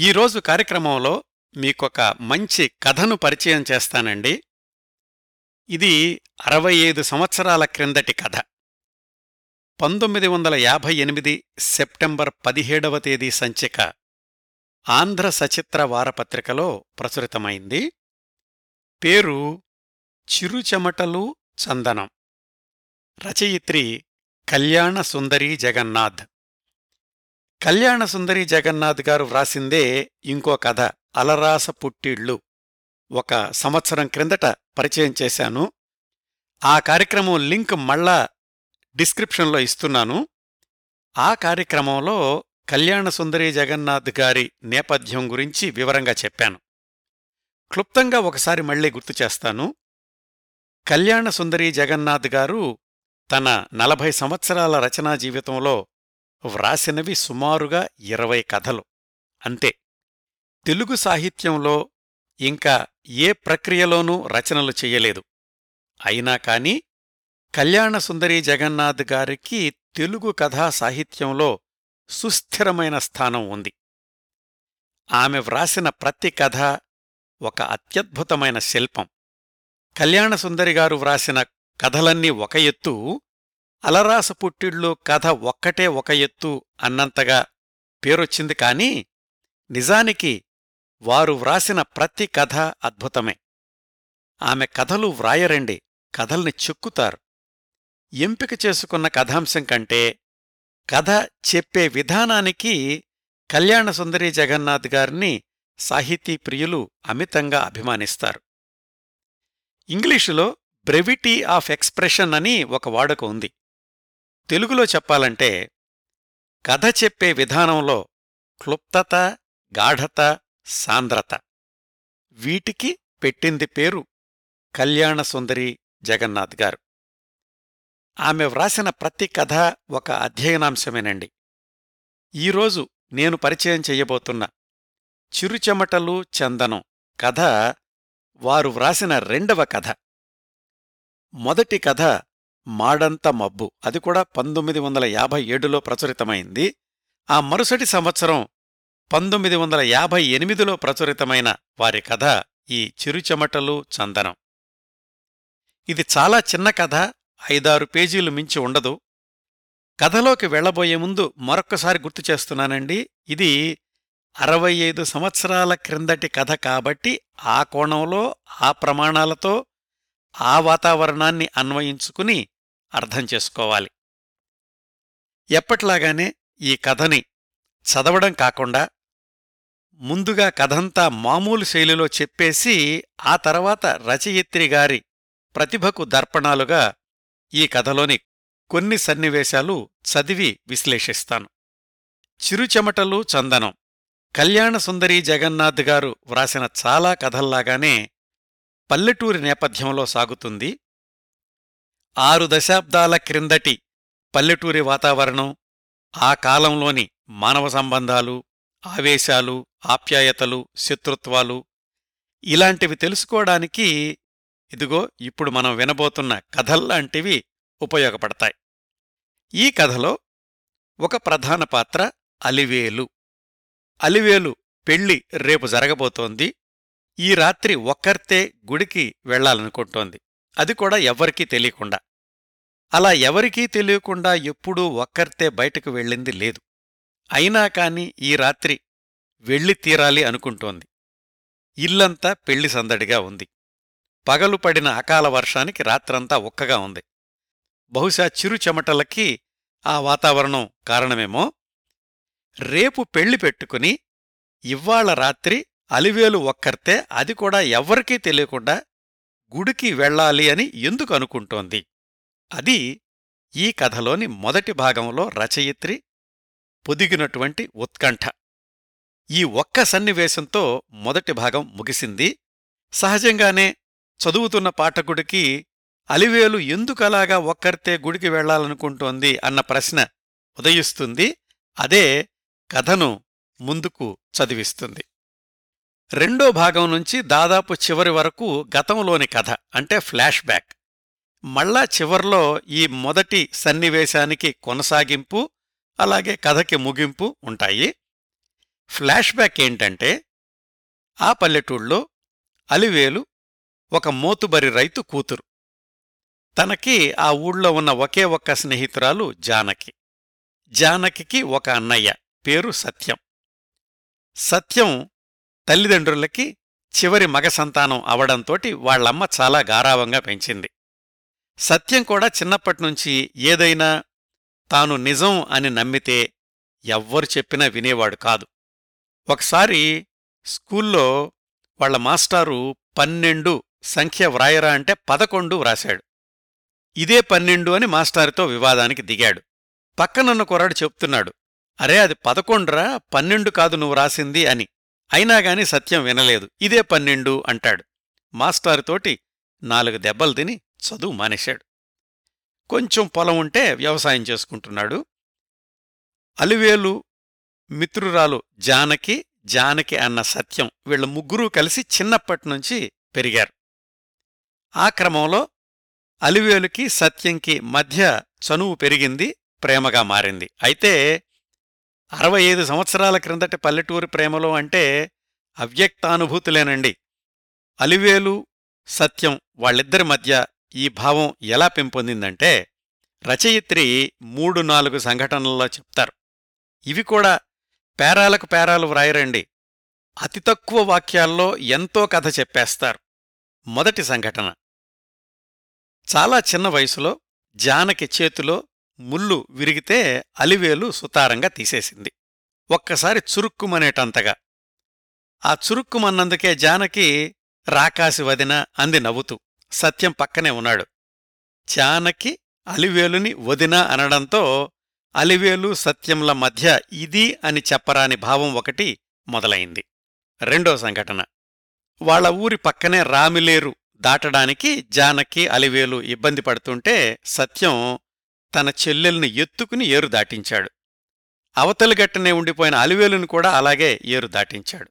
ఈరోజు కార్యక్రమంలో మీకొక మంచి కథను పరిచయం చేస్తానండి. ఇది అరవై ఐదు సంవత్సరాల క్రిందటి కథ. పంతొమ్మిది వందల యాభై ఎనిమిది సెప్టెంబర్ పదిహేడవ తేదీ సంచిక ఆంధ్ర సచిత్ర వారపత్రికలో ప్రచురితమైంది. పేరు చిరుచెమటలు చందనం. రచయిత్రి కళ్యాణ సుందరి జగన్నాథ్. కళ్యాణ సుందరి జగన్నాథ్ గారు వ్రాసిందే ఇంకో కథ అలరాస పుట్టిళ్ళు. ఒక సంవత్సరం క్రిందట పరిచయం చేశాను. ఆ కార్యక్రమం లింక్ మళ్ళా డిస్క్రిప్షన్లో ఇస్తున్నాను. ఆ కార్యక్రమంలో కళ్యాణ సుందరి జగన్నాథ్ గారి నేపథ్యం గురించి వివరంగా చెప్పాను. క్లుప్తంగా ఒకసారి మళ్ళీ గుర్తు చేస్తాను. కళ్యాణ సుందరి జగన్నాథ్ గారు తన నలభై సంవత్సరాల రచనా జీవితంలో వ్రాసినవి సుమారుగా ఇరవై కథలు. అంతే. తెలుగు సాహిత్యంలో ఇంకా ఏ ప్రక్రియలోనూ రచనలు చెయ్యలేదు అయినా కాని కళ్యాణసుందరి జగన్నాథ్ గారికి తెలుగు కథా సాహిత్యంలో సుస్థిరమైన స్థానం ఉంది. ఆమె వ్రాసిన ప్రతి కథ ఒక అత్యద్భుతమైన శిల్పం. కళ్యాణసుందరి గారు వ్రాసిన కథలన్నీ ఒక ఎత్తు అలరాస పుట్టిళ్ళు కథ ఒక్కటే ఒక ఎత్తు అన్నంతగా పేరొచ్చింది కాని నిజానికి వారు వ్రాసిన ప్రతి కథ అద్భుతమే. ఆమె కథలు వ్రాయరండి కథల్ని చెక్కుతారు. ఎంపిక చేసుకున్న కథాంశం కంటే కథ చెప్పే విధానానికి కళ్యాణ సుందరి జగన్నాథ్ గారిని సాహితీ ప్రియులు అమితంగా అభిమానిస్తారు. ఇంగ్లీషులో బ్రెవిటీ ఆఫ్ ఎక్స్ప్రెషన్ అని ఒక వాడుక ఉంది. తెలుగులో చెప్పాలంటే కథ చెప్పే విధానంలో క్లుప్తత గాఢత సాంద్రత. వీటికి పెట్టింది పేరు కళ్యాణ సుందరి జగన్నాథ్ గారు. ఆమె వ్రాసిన ప్రతి కథ ఒక అధ్యయనాంశమేనండి. ఈరోజు నేను పరిచయం చెయ్యబోతున్న చిరుచెమటలు చందనం కథ వారు వ్రాసిన రెండవ కథ. మొదటి కథ మాడంత మబ్బు. అది కూడా పంతొమ్మిది వందల యాభై ఏడులో ప్రచురితమైంది. ఆ మరుసటి సంవత్సరం పంతొమ్మిది వందల యాభై ఎనిమిదిలో ప్రచురితమైన వారి కథ ఈ చిరుచెమటలు చందనం. ఇది చాలా చిన్న కథ ఐదారు పేజీలు మించి ఉండదు. కథలోకి వెళ్ళబోయే ముందు మరొక్కసారి గుర్తు చేస్తున్నానండి. ఇది అరవై ఐదు సంవత్సరాల క్రిందటి కథ కాబట్టి ఆ కోణంలో ఆ ప్రమాణాలతో ఆ వాతావరణాన్ని అన్వయించుకుని అర్థం చేసుకోవాలి. ఎప్పట్లాగానే ఈ కథని చదవడం కాకుండా ముందుగా కథంతా మామూలు శైలిలో చెప్పేసి ఆ తర్వాత రచయిత్రి గారి ప్రతిభకు దర్పణాలుగా ఈ కథలోని కొన్ని సన్నివేశాలు చదివి విశ్లేషిస్తాను. చిరుచెమటలు చందనం. కళ్యాణ సుందరి జగన్నాథ్ గారు వ్రాసిన చాలా కథల్లాగానే పల్లెటూరి నేపథ్యంలో సాగుతుంది. ఆరు దశాబ్దాల క్రిందటి పల్లెటూరి వాతావరణం ఆ కాలంలోని మానవ సంబంధాలు ఆవేశాలు ఆప్యాయతలు శత్రుత్వాలు ఇలాంటివి తెలుసుకోవడానికి ఇదిగో ఇప్పుడు మనం వినబోతున్న కథల్లాంటివి ఉపయోగపడతాయి. ఈ కథలో ఒక ప్రధాన పాత్ర అలివేలు. అలివేలు పెళ్ళి రేపు జరగబోతోంది. ఈ రాత్రి ఒక్కర్తే గుడికి వెళ్ళాలనుకుంటోంది అది కూడా ఎవ్వరికీ తెలియకుండా. అలా ఎవరికీ తెలియకుండా ఎప్పుడూ ఒక్కర్తే బయటకు వెళ్ళింది లేదు. అయినా కాని ఈ రాత్రి వెళ్ళి తీరాలి అనుకుంటోంది. ఇల్లంతా పెళ్ళి సందడిగా ఉంది. పగలు పడిన అకాల వర్షానికి రాత్రంతా ఒక్కగా ఉంది. బహుశా చిరు చెమటలకి ఆ వాతావరణం కారణమేమో? రేపు పెళ్ళి పెట్టుకుని ఇవ్వాళ రాత్రి అలివేలు ఒక్కర్తే అది కూడా ఎవ్వరికీ తెలియకుండా గుడికి వెళ్ళాలి అని ఎందుకు అనుకుంటోంది? అది ఈ కథలోని మొదటి భాగంలో రచయిత్రి పొదిగినటువంటి ఉత్కంఠ. ఈ ఒక్క సన్నివేశంతో మొదటి భాగం ముగిసింది. సహజంగానే చదువుతున్న పాఠకుడికి అలివేలు ఎందుకలాగా ఒక్కరితే గుడికి వెళ్ళాలనుకుంటోంది అన్న ప్రశ్న ఉదయిస్తుంది. అదే కథను ముందుకు చదివిస్తుంది. రెండో భాగం నుంచి దాదాపు చివరి వరకు గతంలోని కథ అంటే ఫ్లాష్ బ్యాక్. మళ్ళా చివర్లో ఈ మొదటి సన్నివేశానికి కొనసాగింపు అలాగే కథకి ముగింపు ఉంటాయి. ఫ్లాష్ బ్యాక్ ఏంటంటే ఆ పల్లెటూళ్ళలో అలివేలు ఒక మోతుబరి రైతు కూతురు. తనకి ఆ ఊళ్ళో ఉన్న ఒకే ఒక్క స్నేహితురాలు జానకి. జానకికి ఒక అన్నయ్య పేరు సత్యం. సత్యం తల్లిదండ్రులకి చివరి మగ సంతానం అవడంతోటి వాళ్ళమ్మ చాలా గారావంగా పెంచింది. సత్యం కూడా చిన్నప్పటినుంచి ఏదైనా తాను నిజం అని నమ్మితే ఎవ్వరు చెప్పినా వినేవాడు కాదు. ఒకసారి స్కూల్లో వాళ్ళ మాస్టారు పన్నెండు సంఖ్య వ్రాయరా అంటే పదకొండు వ్రాశాడు. ఇదే పన్నెండు అని మాస్టారుతో వివాదానికి దిగాడు. పక్కనున్న కుర్రాడు చెప్తున్నాడు అరే అది పదకొండురా పన్నెండు కాదు నువ్వు రాసింది అని. అయినాగాని సత్యం వినలేదు. ఇదే పన్నెండు అంటాడు. మాస్టారుతోటి నాలుగు దెబ్బలు తిని చదువు మానేశాడు. కొంచెం పొలం ఉంటే వ్యవసాయం చేసుకుంటున్నాడు. అలివేలు మిత్రురాలు జానకి జానకి అన్న సత్యం వీళ్ళ ముగ్గురూ కలిసి చిన్నప్పటినుంచి పెరిగారు. ఆ క్రమంలో అలివేలుకి సత్యంకి మధ్య చనువు పెరిగింది ప్రేమగా మారింది. అయితే అరవై ఐదు సంవత్సరాల క్రిందటి పల్లెటూరి ప్రేమలో అంటే అవ్యక్తానుభూతులేనండి. అలివేలు సత్యం వాళ్ళిద్దరి మధ్య ఈ భావం ఎలా పెంపొందిందంటే రచయిత్రి మూడు నాలుగు సంఘటనల్లో చెప్తారు. ఇవి కూడా పేరాలకు పేరాలు వ్రాయరండి. అతి తక్కువ వాక్యాల్లో ఎంతో కథ చెప్పేస్తారు. మొదటి సంఘటన. చాలా చిన్న వయసులో జానకి చేతిలో ముళ్ళు విరిగితే అలివేలు సుతారంగా తీసేసింది. ఒక్కసారి చురుక్కుమనేటంతగా. ఆ చురుక్కుమన్నందుకే జానకి రాకాసి వదిన అంది నవ్వుతూ. సత్యం పక్కనే ఉన్నాడు. జానకి అలివేలుని వదిన అనడంతో అలివేలు సత్యంల మధ్య ఇది అని చెప్పరాని భావం ఒకటి మొదలైంది. రెండో సంఘటన. వాళ్ళ ఊరి పక్కనే రామిలేరు దాటడానికి జానకి అలివేలు ఇబ్బంది పడుతుంటే సత్యం తన చెల్లెల్ని ఎత్తుకుని ఏరు దాటించాడు. అవతలి గట్టనే ఉండిపోయిన అలివేలును కూడా అలాగే ఏరు దాటించాడు.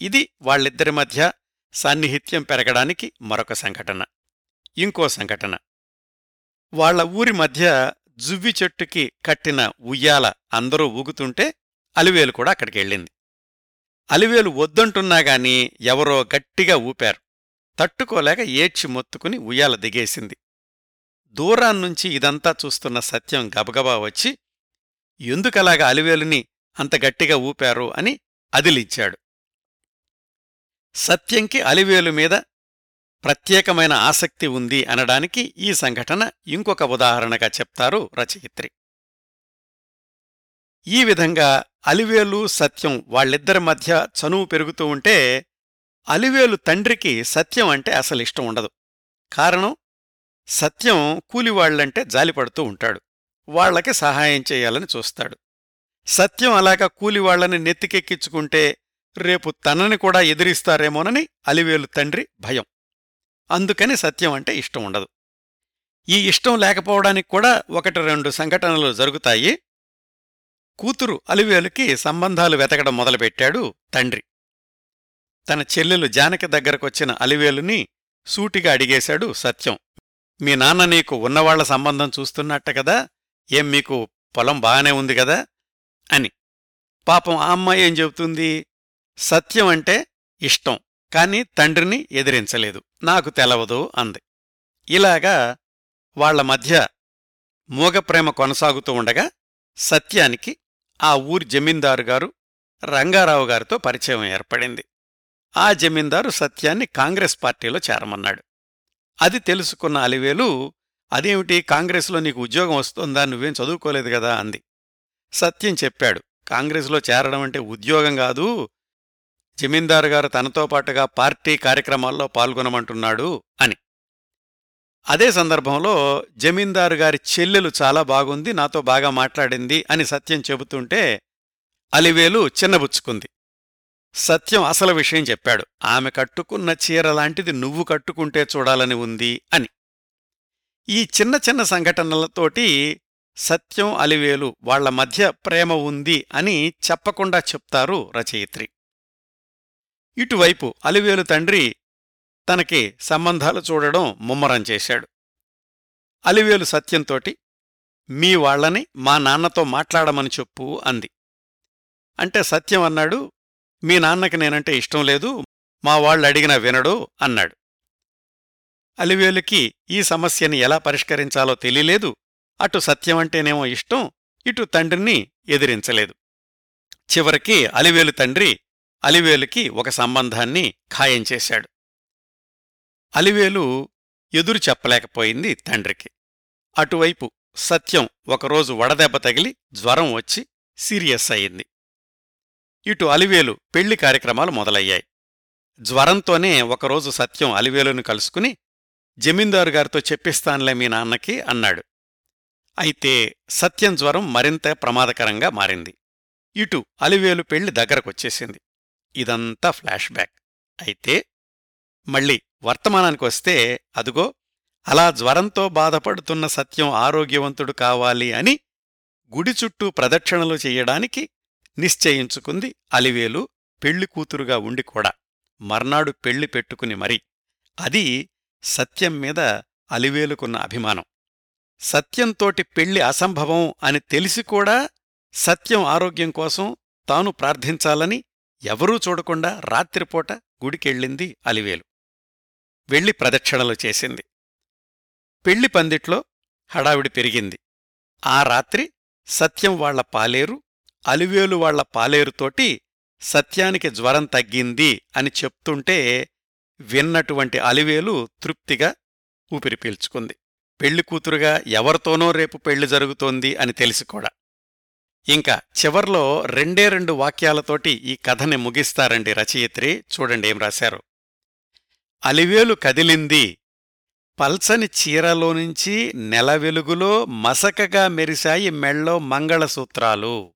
ఇది వాళ్ళిద్దరి మధ్య సాన్నిహిత్యం పెరగడానికి మరొక సంఘటన. ఇంకో సంఘటన. వాళ్ళ ఊరి మధ్య జువ్వి చెట్టుకి కట్టిన ఉయ్యాల అందరూ ఊగుతుంటే అలివేలు కూడా అక్కడికెళ్ళింది అలివేలు వద్దంటున్నా గాని ఎవరో గట్టిగా ఊపారు. తట్టుకోలేక ఏడ్చి మొత్తుకుని ఉయ్యాల దిగేసింది. దూరాన్నుంచి ఇదంతా చూస్తున్న సత్యం గబగబా వచ్చి ఎందుకలాగా అలివేలుని అంత గట్టిగా ఊపారు? అని అదిలిచ్చాడు. సత్యంకి అలివేలు మీద ప్రత్యేకమైన ఆసక్తి ఉంది అనడానికి ఈ సంఘటన ఇంకొక ఉదాహరణగా చెప్తారు రచయిత్రి. ఈ విధంగా అలివేలు సత్యం వాళ్ళిద్దరి మధ్య చనువు పెరుగుతూ ఉంటే అలివేలు తండ్రికి సత్యం అంటే అసలు ఇష్టం ఉండదు. కారణం సత్యం కూలివాళ్ళంటే జాలిపడుతూ ఉంటాడు. వాళ్ళకి సహాయం చేయాలని చూస్తాడు. సత్యం అలాగా కూలివాళ్ళని నెత్తికెక్కించుకుంటే రేపు తనని కూడా ఎదిరిస్తారేమోనని అలివేలు తండ్రి భయం. అందుకని సత్యం అంటే ఇష్టం ఉండదు. ఈ ఇష్టం లేకపోవడానికి కూడా ఒకటి రెండు సంఘటనలు జరుగుతాయి. కూతురు అలివేలుకి సంబంధాలు వెతకడం మొదలుపెట్టాడు తండ్రి. తన చెల్లెలు జానకి దగ్గరకొచ్చిన అలివేలుని సూటిగా అడిగేశాడు సత్యం. మీ నాన్న నీకు ఉన్నవాళ్ళ సంబంధం చూస్తున్నట్ట కదా? ఏం మీకు పొలం బాగానే ఉంది కదా? అని. పాపం ఆ అమ్మాయి ఏం చెబుతుంది? సత్యం అంటే ఇష్టం కాని తండ్రిని ఎదిరించలేదు. నాకు తెలవదు అంది. ఇలాగా వాళ్ళ మధ్య మూగప్రేమ కొనసాగుతూ ఉండగా సత్యానికి ఆ ఊరి జమీందారు గారు రంగారావు గారితో పరిచయం ఏర్పడింది. ఆ జమీందారు సత్యాన్ని కాంగ్రెస్ పార్టీలో చేరమన్నాడు. అది తెలుసుకున్న అలివేలు అదేమిటి? కాంగ్రెస్లో నీకు ఉద్యోగం వస్తుందా? నువ్వేం చదువుకోలేదు కదా? అంది. సత్యం చెప్పాడు. కాంగ్రెస్లో చేరడం అంటే ఉద్యోగం కాదు. జమీందారు గారు తనతో పాటుగా పార్టీ కార్యక్రమాల్లో పాల్గొనమంటున్నాడు అని. అదే సందర్భంలో జమీందారు గారి చెల్లెలు చాలా బాగుంది నాతో బాగా మాట్లాడింది అని సత్యం చెబుతుంటే అలివేలు చిన్నబుచ్చుకుంది. సత్యం అసలు విషయం చెప్పాడు. ఆమె కట్టుకున్న చీర లాంటిది నువ్వు కట్టుకుంటే చూడాలని ఉంది అని. ఈ చిన్న చిన్న సంఘటనలతోటి సత్యం అలివేలు వాళ్ళ మధ్య ప్రేమ ఉంది అని చెప్పకుండా చెప్తారు రచయిత్రి. ఇటువైపు అలివేలు తండ్రి తనకి సంబంధాలు చూడడం ముమ్మరం చేశాడు. అలివేలు సత్యంతోటి మీ వాళ్ళని మా నాన్నతో మాట్లాడమని చెప్పు అంది. అంటే సత్యం అన్నాడు మీ నాన్నకి నేనంటే ఇష్టం లేదు మా వాళ్ళు అడిగినా వినడు అన్నాడు. అలివేలుకి ఈ సమస్యని ఎలా పరిష్కరించాలో తెలియలేదు. అటు సత్యమంటేనేమో ఇష్టం ఇటు తండ్రిని ఎదిరించలేదు. చివరికి అలివేలు తండ్రి అలివేలుకి ఒక సంబంధాన్ని ఖాయం చేశాడు. అలివేలు ఎదురు చెప్పలేకపోయింది తండ్రికి. అటువైపు సత్యం ఒకరోజు వడదెబ్బ తగిలి జ్వరం వచ్చి సీరియస్ అయింది. ఇటు అలివేలు పెళ్ళి కార్యక్రమాలు మొదలయ్యాయి. జ్వరంతోనే ఒకరోజు సత్యం అలివేలును కలుసుకుని జమీందారు గారితో చెప్పిస్తాన్లే మీ నాన్నకి అన్నాడు. అయితే సత్యం జ్వరం మరింత ప్రమాదకరంగా మారింది. ఇటు అలివేలు పెళ్ళి దగ్గరకొచ్చేసింది. ఇదంతా ఫ్లాష్ బ్యాక్. అయితే మళ్ళీ వర్తమానానికొస్తే అదుగో అలా జ్వరంతో బాధపడుతున్న సత్యం ఆరోగ్యవంతుడు కావాలి అని గుడి చుట్టూ ప్రదక్షిణలు చెయ్యడానికి నిశ్చయించుకుంది అలివేలు పెళ్ళికూతురుగా ఉండి కూడా. మర్నాడు పెళ్ళి పెట్టుకుని మరి. అది సత్యం మీద అలివేలుకున్న అభిమానం. సత్యంతోటి పెళ్ళి అసంభవం అని తెలిసి కూడా సత్యం ఆరోగ్యం కోసం తాను ప్రార్థించాలని ఎవరూ చూడకుండా రాత్రిపూట గుడికెళ్ళింది అలివేలు. వెళ్ళి ప్రదక్షిణలు చేసింది. పెళ్ళి పందిట్లో హడావిడి పెరిగింది. ఆ రాత్రి సత్యం వాళ్ళ పాలేరు అలివేలు వాళ్ళ పాలేరుతోటి సత్యానికి జ్వరం తగ్గింది అని చెప్తుంటే విన్నటువంటి అలివేలు తృప్తిగా ఊపిరి పీల్చుకుంది. పెళ్ళి కూతురుగా ఎవరితోనో రేపు పెళ్ళి జరుగుతోంది అని తెలిసి కూడా. ఇంకా చివర్లో రెండే రెండు వాక్యాలతోటి ఈ కథని ముగిస్తారండి రచయిత్రి. చూడండి ఏం రాశారు. అలివేలు కదిలింది. పల్చని చీరలోనుంచి నెల వెలుగులో మసకగా మెరిశాయి మెళ్ళో మంగళసూత్రాలు.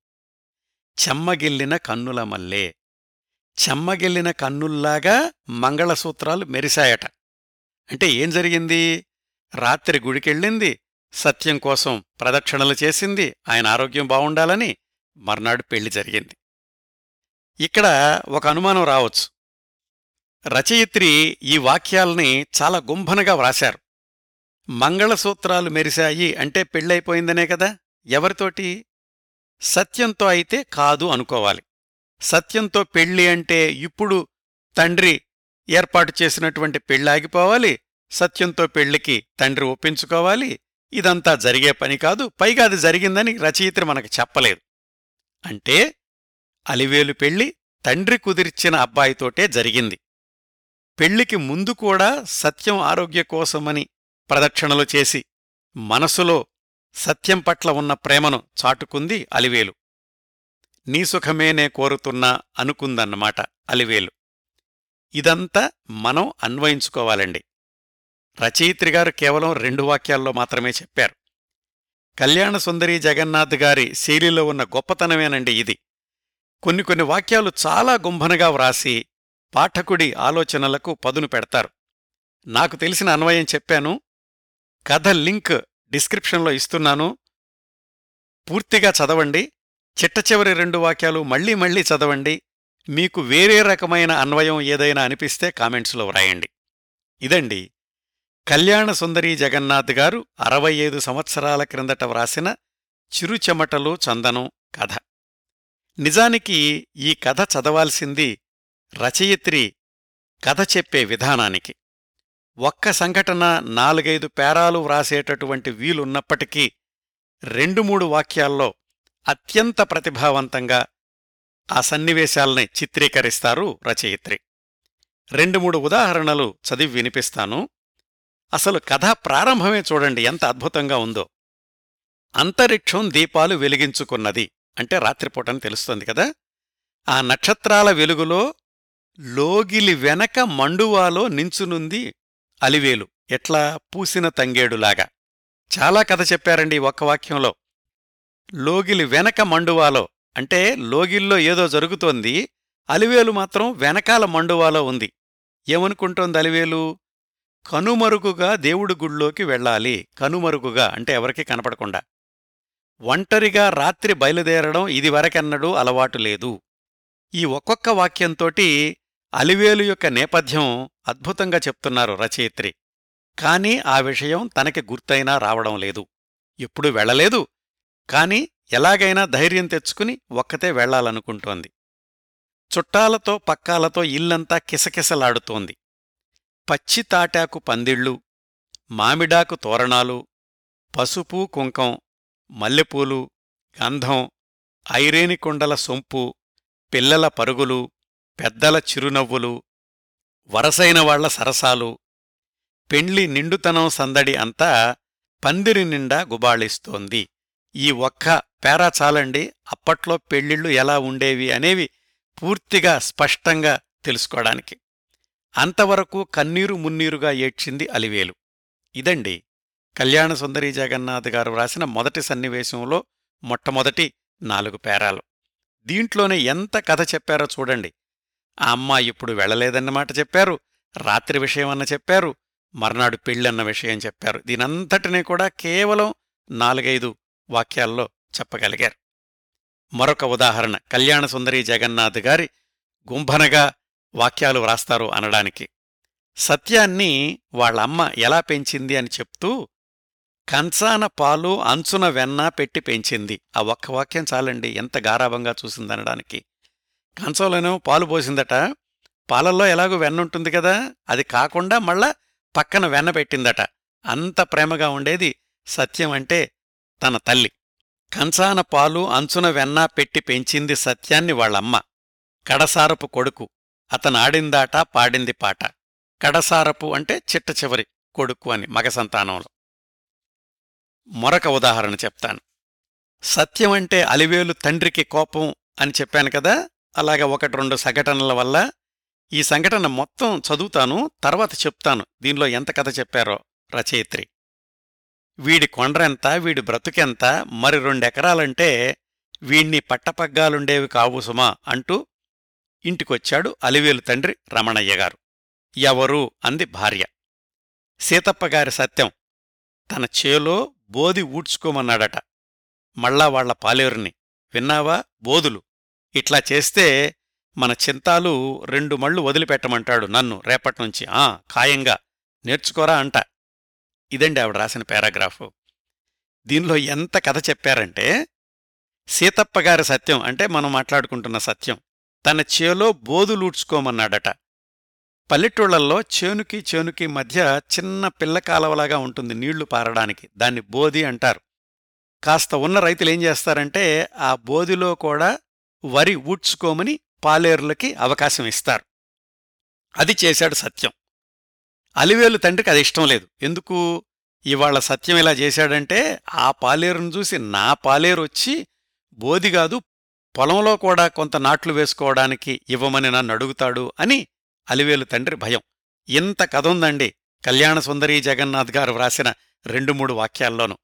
చెమ్మగిల్లిన కన్నుల మల్లే. చెమ్మగిల్లిన కన్నుల్లాగా మంగళసూత్రాలు మెరిశాయట. అంటే ఏం జరిగింది? రాత్రి గుడికెళ్ళింది. సత్యం కోసం ప్రదక్షిణలు చేసింది. ఆయన ఆరోగ్యం బావుండాలని మర్నాడు పెళ్ళి జరిగింది. ఇక్కడ ఒక అనుమానం రావచ్చు. రచయిత్రి ఈ వాక్యాల్ని చాలా గుంభనగా వ్రాశారు. మంగళసూత్రాలు మెరిశాయి అంటే పెళ్ళైపోయిందనే కదా? ఎవరితోటి? సత్యంతో అయితే కాదు అనుకోవాలి. సత్యంతో పెళ్ళి అంటే ఇప్పుడు తండ్రి ఏర్పాటు చేసినటువంటి పెళ్ళాగిపోవాలి సత్యంతో పెళ్ళికి తండ్రి ఒప్పించుకోవాలి ఇదంతా జరిగే పని కాదు పైగా అది జరిగిందని రచయిత్రి మనకు చెప్పలేదు. అంటే అలివేలు పెళ్ళి తండ్రి కుదిర్చిన అబ్బాయితోటే జరిగింది. పెళ్ళికి ముందు కూడా సత్యం ఆరోగ్య కోసమని ప్రదక్షిణలు చేసి మనసులో సత్యం పట్ల ఉన్న ప్రేమను చాటుకుంది అలివేలు. నీ సుఖమేనే కోరుతున్నా అనుకుందన్నమాట అలివేలు. ఇదంతా మనం అన్వయించుకోవాలండి. రచయిత్రిగారు కేవలం రెండు వాక్యాల్లో మాత్రమే చెప్పారు. కళ్యాణ సుందరి జగన్నాథ్ గారి శైలిలో ఉన్న గొప్పతనమేనండి ఇది. కొన్ని కొన్ని వాక్యాలు చాలా గుంభనగా వ్రాసి పాఠకుడి ఆలోచనలకు పదును పెడతారు. నాకు తెలిసిన అన్వయం చెప్పాను కథ లింక్ డిస్క్రిప్షన్లో ఇస్తున్నాను. పూర్తిగా చదవండి. చిట్ట చివరి రెండు వాక్యాలు మళ్ళీ మళ్ళీ చదవండి. మీకు వేరే రకమైన అన్వయం ఏదైనా అనిపిస్తే కామెంట్స్లో వ్రాయండి. ఇదండి. కళ్యాణ సుందరీ జగన్నాథ్ గారు అరవై ఐదు సంవత్సరాల క్రిందట వ్రాసిన చిరుచెమటలు చందనం కథ. నిజానికి ఈ కథ చదవాల్సింది రచయిత్రి కథ చెప్పే విధానానికి. ఒక్క సంఘటన నాలుగైదు పేరాలు వ్రాసేటటువంటి వీలున్నప్పటికీ రెండు మూడు వాక్యాల్లో అత్యంత ప్రతిభావంతంగా ఆ సన్నివేశాల్ని చిత్రీకరిస్తారు రచయిత్రి. రెండు మూడు ఉదాహరణలు చదివి వినిపిస్తాను. అసలు కథ ప్రారంభమే చూడండి ఎంత అద్భుతంగా ఉందో. అంతరిక్షం దీపాలు వెలిగించుకున్నది అంటే రాత్రిపూటని తెలుస్తుంది కదా. ఆ నక్షత్రాల వెలుగులో లోగిలి వెనక మండువాలో నించునుంది అలివేలు ఎట్లా పూసిన తంగేడులాగా. చాలా కథ చెప్పారండి ఒక్క వాక్యంలో. లోగిలి వెనక మండువాలో అంటే లోగిల్లో ఏదో జరుగుతోంది అలివేలు మాత్రం వెనకాల మండువాలో ఉంది. ఏమనుకుంటోంది అలివేలు? కనుమరుగుగా దేవుడి గుళ్ళోకి వెళ్ళాలి. కనుమరుగుగా అంటే ఎవరికీ కనపడకుండా. ఒంటరిగా రాత్రి బయలుదేరడం ఇదివరకెన్నడూ అలవాటు లేదు. ఈ ఒక్కొక్క వాక్యంతోటి అలివేలు యొక్క నేపథ్యం అద్భుతంగా చెప్తున్నారు రచయిత్రి. కాని ఆ విషయం తనకి గుర్తైనా రావడం లేదు. ఎప్పుడూ వెళ్ళలేదు. కాని ఎలాగైనా ధైర్యం తెచ్చుకుని ఒక్కతే వెళ్ళాలనుకుంటోంది చుట్టాలతో పక్కాలతో ఇల్లంతా కిసకిసలాడుతోంది. పచ్చి తాటాకు పందిళ్ళు మామిడాకు తోరణాలు పసుపు కుంకం మల్లెపూలు గంధం ఐరేనికొండల సొంపు పిల్లల పరుగులు పెద్దల చిరునవ్వులు వరసైన వాళ్ళ సరసాలు పెండ్లి నిండుతనం సందడి అంతా పందిరి నిండా గుబాళిస్తోంది. ఈ ఒక్క పేరా చాలండి అప్పట్లో పెళ్ళిళ్ళు ఎలా ఉండేవి అనేవి పూర్తిగా స్పష్టంగా తెలుసుకోవడానికి. అంతవరకు కన్నీరు మున్నీరుగా ఏడ్చింది అలివేలు. ఇదండి కళ్యాణ సుందరీ జగన్నాథ్ గారు రాసిన మొదటి సన్నివేశంలో మొట్టమొదటి నాలుగు పేరాలు. దీంట్లోనే ఎంత కథ చెప్పారో చూడండి. ఆ అమ్మాయి ఇప్పుడు వెళ్ళలేదన్నమాట చెప్పారు. రాత్రి విషయమన్న చెప్పారు. మర్నాడు పెళ్ళన్న విషయం చెప్పారు. దీనంతటినీ కూడా కేవలం నాలుగైదు వాక్యాల్లో చెప్పగలిగారు. మరొక ఉదాహరణ. కళ్యాణ సుందరి జగన్నాథ్ గారి గుంభనగా వాక్యాలు వ్రాస్తారు అనడానికి. సత్యాన్ని వాళ్ళమ్మ ఎలా పెంచింది అని చెప్తూ కంచాన పాలు అంచున వెన్న పెట్టి పెంచింది. ఆ ఒక్క వాక్యం చాలండి. ఎంత గారాభంగా చూసిందనడానికి. కంచంలోనేమో పాలు పోసిందట. పాలల్లో ఎలాగో వెన్న ఉంటుంది కదా అది కాకుండా మళ్ళా పక్కన వెన్న పెట్టిందట. అంత ప్రేమగా ఉండేది సత్యం అంటే తన తల్లి. కంచాన పాలు అంచున వెన్న పెట్టి పెంచింది సత్యాన్ని వాళ్ళమ్మ. కడసారపు కొడుకు. అతను ఆడిందాట పాడింది పాట. కడసారపు అంటే చిట్ట చివరి కొడుకు అని మగ సంతానంలో. మరొక ఉదాహరణ చెప్తాను. సత్యం అంటే అలివేలు తండ్రికి కోపం అని చెప్పాను కదా అలాగ ఒకటి రెండు సంఘటనల వల్ల ఈ సంఘటన మొత్తం చదువుతాను తర్వాత చెప్తాను. దీనిలో ఎంత కథ చెప్పారో రచయిత్రి. వీడి కొండ్రెంత వీడి బ్రతుకెంత మరి రెండెకరాలంటే వీణ్ణి పట్టపగ్గాలుండేవి కావు సుమా అంటూ ఇంటికొచ్చాడు అలివేలు తండ్రి రమణయ్య గారు. ఎవరు? అంది భార్య. సీతప్పగారి సత్యం. తన చేలో బోది ఊడ్చుకోమన్నాడట. మళ్ళా వాళ్ళ పాలేరుని. విన్నావా? బోదులు. ఇట్లా చేస్తే మన చింతాలు రెండు మళ్ళు వదిలిపెట్టమంటాడు నన్ను రేపట్నుంచి. ఆ ఖాయంగా. నేర్చుకోరా అంట. ఇదండి ఆవిడ రాసిన పారాగ్రాఫు. దీనిలో ఎంత కథ చెప్పారంటే సీతప్పగారి సత్యం అంటే మనం మాట్లాడుకుంటున్న సత్యం తన చేలో బోదులూడ్చుకోమన్నాడట. పల్లెటూళ్ళల్లో చేనుకి చేనుకి మధ్య చిన్న పిల్ల కాలవలాగా ఉంటుంది నీళ్ళు పారడానికి. దాన్ని బోది అంటారు. కాస్త ఉన్న రైతులేం చేస్తారంటే ఆ బోదిలో కూడా వరి ఊడ్చుకోమని పాలేరులకి అవకాశం ఇస్తారు. అది చేశాడు సత్యం. అలివేలు తండ్రికి అది ఇష్టం లేదు. ఎందుకు? ఇవాళ సత్యం ఇలా చేశాడంటే ఆ పాలేరును చూసి నా పాలేరు వచ్చి బోదిగాదు పొలంలో కూడా కొంత నాట్లు వేసుకోవడానికి ఇవ్వమని నన్ను అడుగుతాడు అని అలివేలు తండ్రి భయం. ఇంత కథ ఉందండి కళ్యాణ సుందరీ జగన్నాథ్ గారు వ్రాసిన రెండు మూడు వాక్యాల్లోనూ.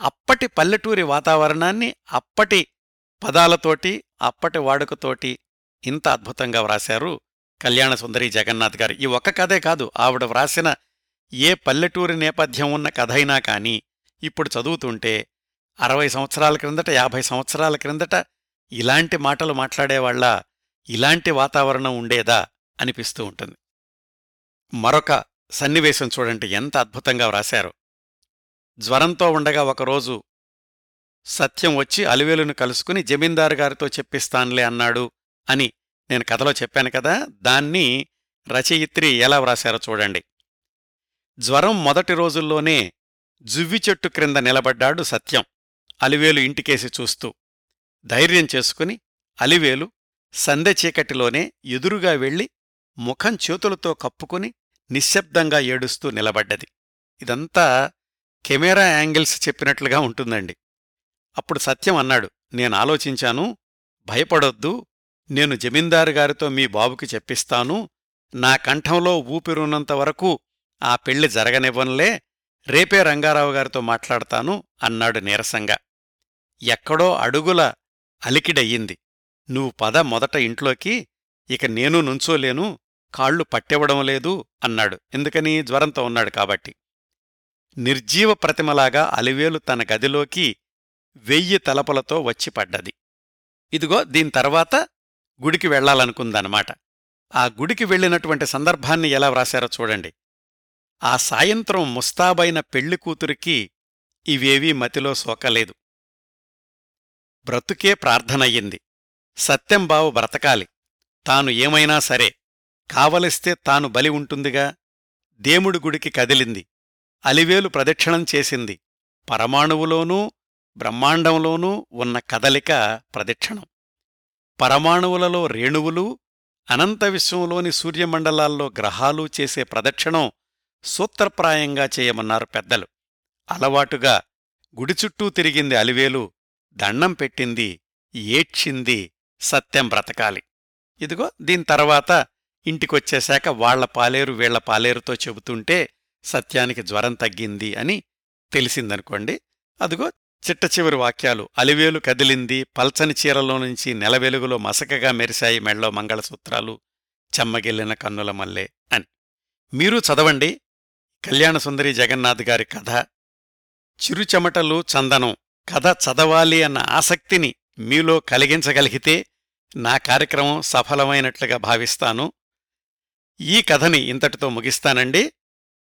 అప్పటి పల్లెటూరి వాతావరణాన్ని అప్పటి పదాలతోటి అప్పటి వాడుకతోటి ఇంత అద్భుతంగా వ్రాశారు కళ్యాణసుందరి జగన్నాథ్ గారు. ఈ ఒక్క కథే కాదు ఆవిడ వ్రాసిన ఏ పల్లెటూరి నేపథ్యం ఉన్న కథైనా కాని ఇప్పుడు చదువుతుంటే అరవై సంవత్సరాల క్రిందట యాభై సంవత్సరాల క్రిందట ఇలాంటి మాటలు మాట్లాడేవాళ్ళ ఇలాంటి వాతావరణం ఉండేదా అనిపిస్తూ ఉంటుంది. మరొక సన్నివేశం చూడండి ఎంత అద్భుతంగా వ్రాశారు. జ్వరంతో ఉండగా ఒకరోజు సత్యం వచ్చి అలివేలును కలుసుకుని జమీందారు గారితో చెప్పిస్తాన్లే అన్నాడు అని నేను కథలో చెప్పాను కదా దాన్ని రచయిత్రి ఎలా వ్రాశారో చూడండి. జ్వరం మొదటి రోజుల్లోనే జువ్వి చెట్టు క్రింద నిలబడ్డాడు సత్యం. అలివేలు ఇంటికేసి చూస్తూ ధైర్యం చేసుకుని అలివేలు సందె చీకటిలోనే ఎదురుగా వెళ్ళి ముఖం చేతులతో కప్పుకుని నిశ్శబ్దంగా ఏడుస్తూ నిలబడ్డది. ఇదంతా కెమెరా యాంగిల్స్ చెప్పినట్లుగా ఉంటుందండి. అప్పుడు సత్యం అన్నాడు నేను ఆలోచించాను భయపడొద్దు నేను జమీందారు గారితో మీ బాబుకి చెప్పిస్తాను నా కంఠంలో ఊపిరున్నంత వరకు ఆ పెళ్ళి జరగనివ్వనులే రేపే రంగారావు గారితో మాట్లాడతాను అన్నాడు నీరసంగా. ఎక్కడో అడుగుల అలికిడయ్యింది. నువ్వు పద మొదట ఇంట్లోకి ఇక నేను నుంచోలేను కాళ్ళు పట్టెవడం లేదు అన్నాడు. ఎందుకని? జ్వరంతో ఉన్నాడు కాబట్టి. నిర్జీవ ప్రతిమలాగా అలివేలు తన గదిలోకి వెయ్యి తలపలతో వచ్చి పడ్డది. ఇదిగో దీని తర్వాత గుడికి వెళ్ళాలనుకుందనమాట ఆ గుడికి వెళ్ళినటువంటి సందర్భాన్ని ఎలా వ్రాశారో చూడండి. ఆ సాయంత్రం ముస్తాబైన పెళ్ళి కూతురికి ఇవేవీ మతిలో సోకలేదు. బ్రతుకే ప్రార్థనయ్యింది. సత్యంబావు బ్రతకాలి. తాను ఏమైనా సరే కావలిస్తే తాను బలి ఉంటుందిగా. దేవుడి గుడికి కదిలింది. అలివేలు ప్రదక్షిణం చేసింది. పరమాణువులోనూ బ్రహ్మాండంలోనూ ఉన్న కదలిక ప్రదక్షిణం. పరమాణువులలో రేణువులు అనంత విశ్వంలోని సూర్యమండలాల్లో గ్రహాలు చేసే ప్రదక్షిణం సూత్రప్రాయంగా చేయమన్నారు పెద్దలు. అలవాటుగా గుడి చుట్టూ తిరిగింది అలివేలు దండం పెట్టింది ఏడ్చింది సత్యం బ్రతకాలి. ఇదిగో దీని తర్వాత ఇంటికొచ్చేశాక వాళ్ళ పాలేరు వీళ్ళ పాలేరుతో చెబుతుంటే సత్యానికి జ్వరం తగ్గింది అని తెలిసిందనుకోండి. అదిగో చిట్ట చివరి వాక్యాలు. అలివేలు కదిలింది. పల్చని చీరలో నుంచి నెలవెలుగులో మసకగా మెరిశాయి మెళ్ళో మంగళసూత్రాలు. చెమ్మగిల్లిన కన్నుల మల్లే అని. మీరు చదవండి. కళ్యాణసుందరి జగన్నాథ్ గారి కథ. చిరుచెమటలు చందనం. కథ చదవాలి అన్న ఆసక్తిని మీలో కలిగించగలిగితే నా కార్యక్రమం సఫలమైనట్లుగా భావిస్తాను. ఈ కథని ఇంతటితో ముగిస్తానండి.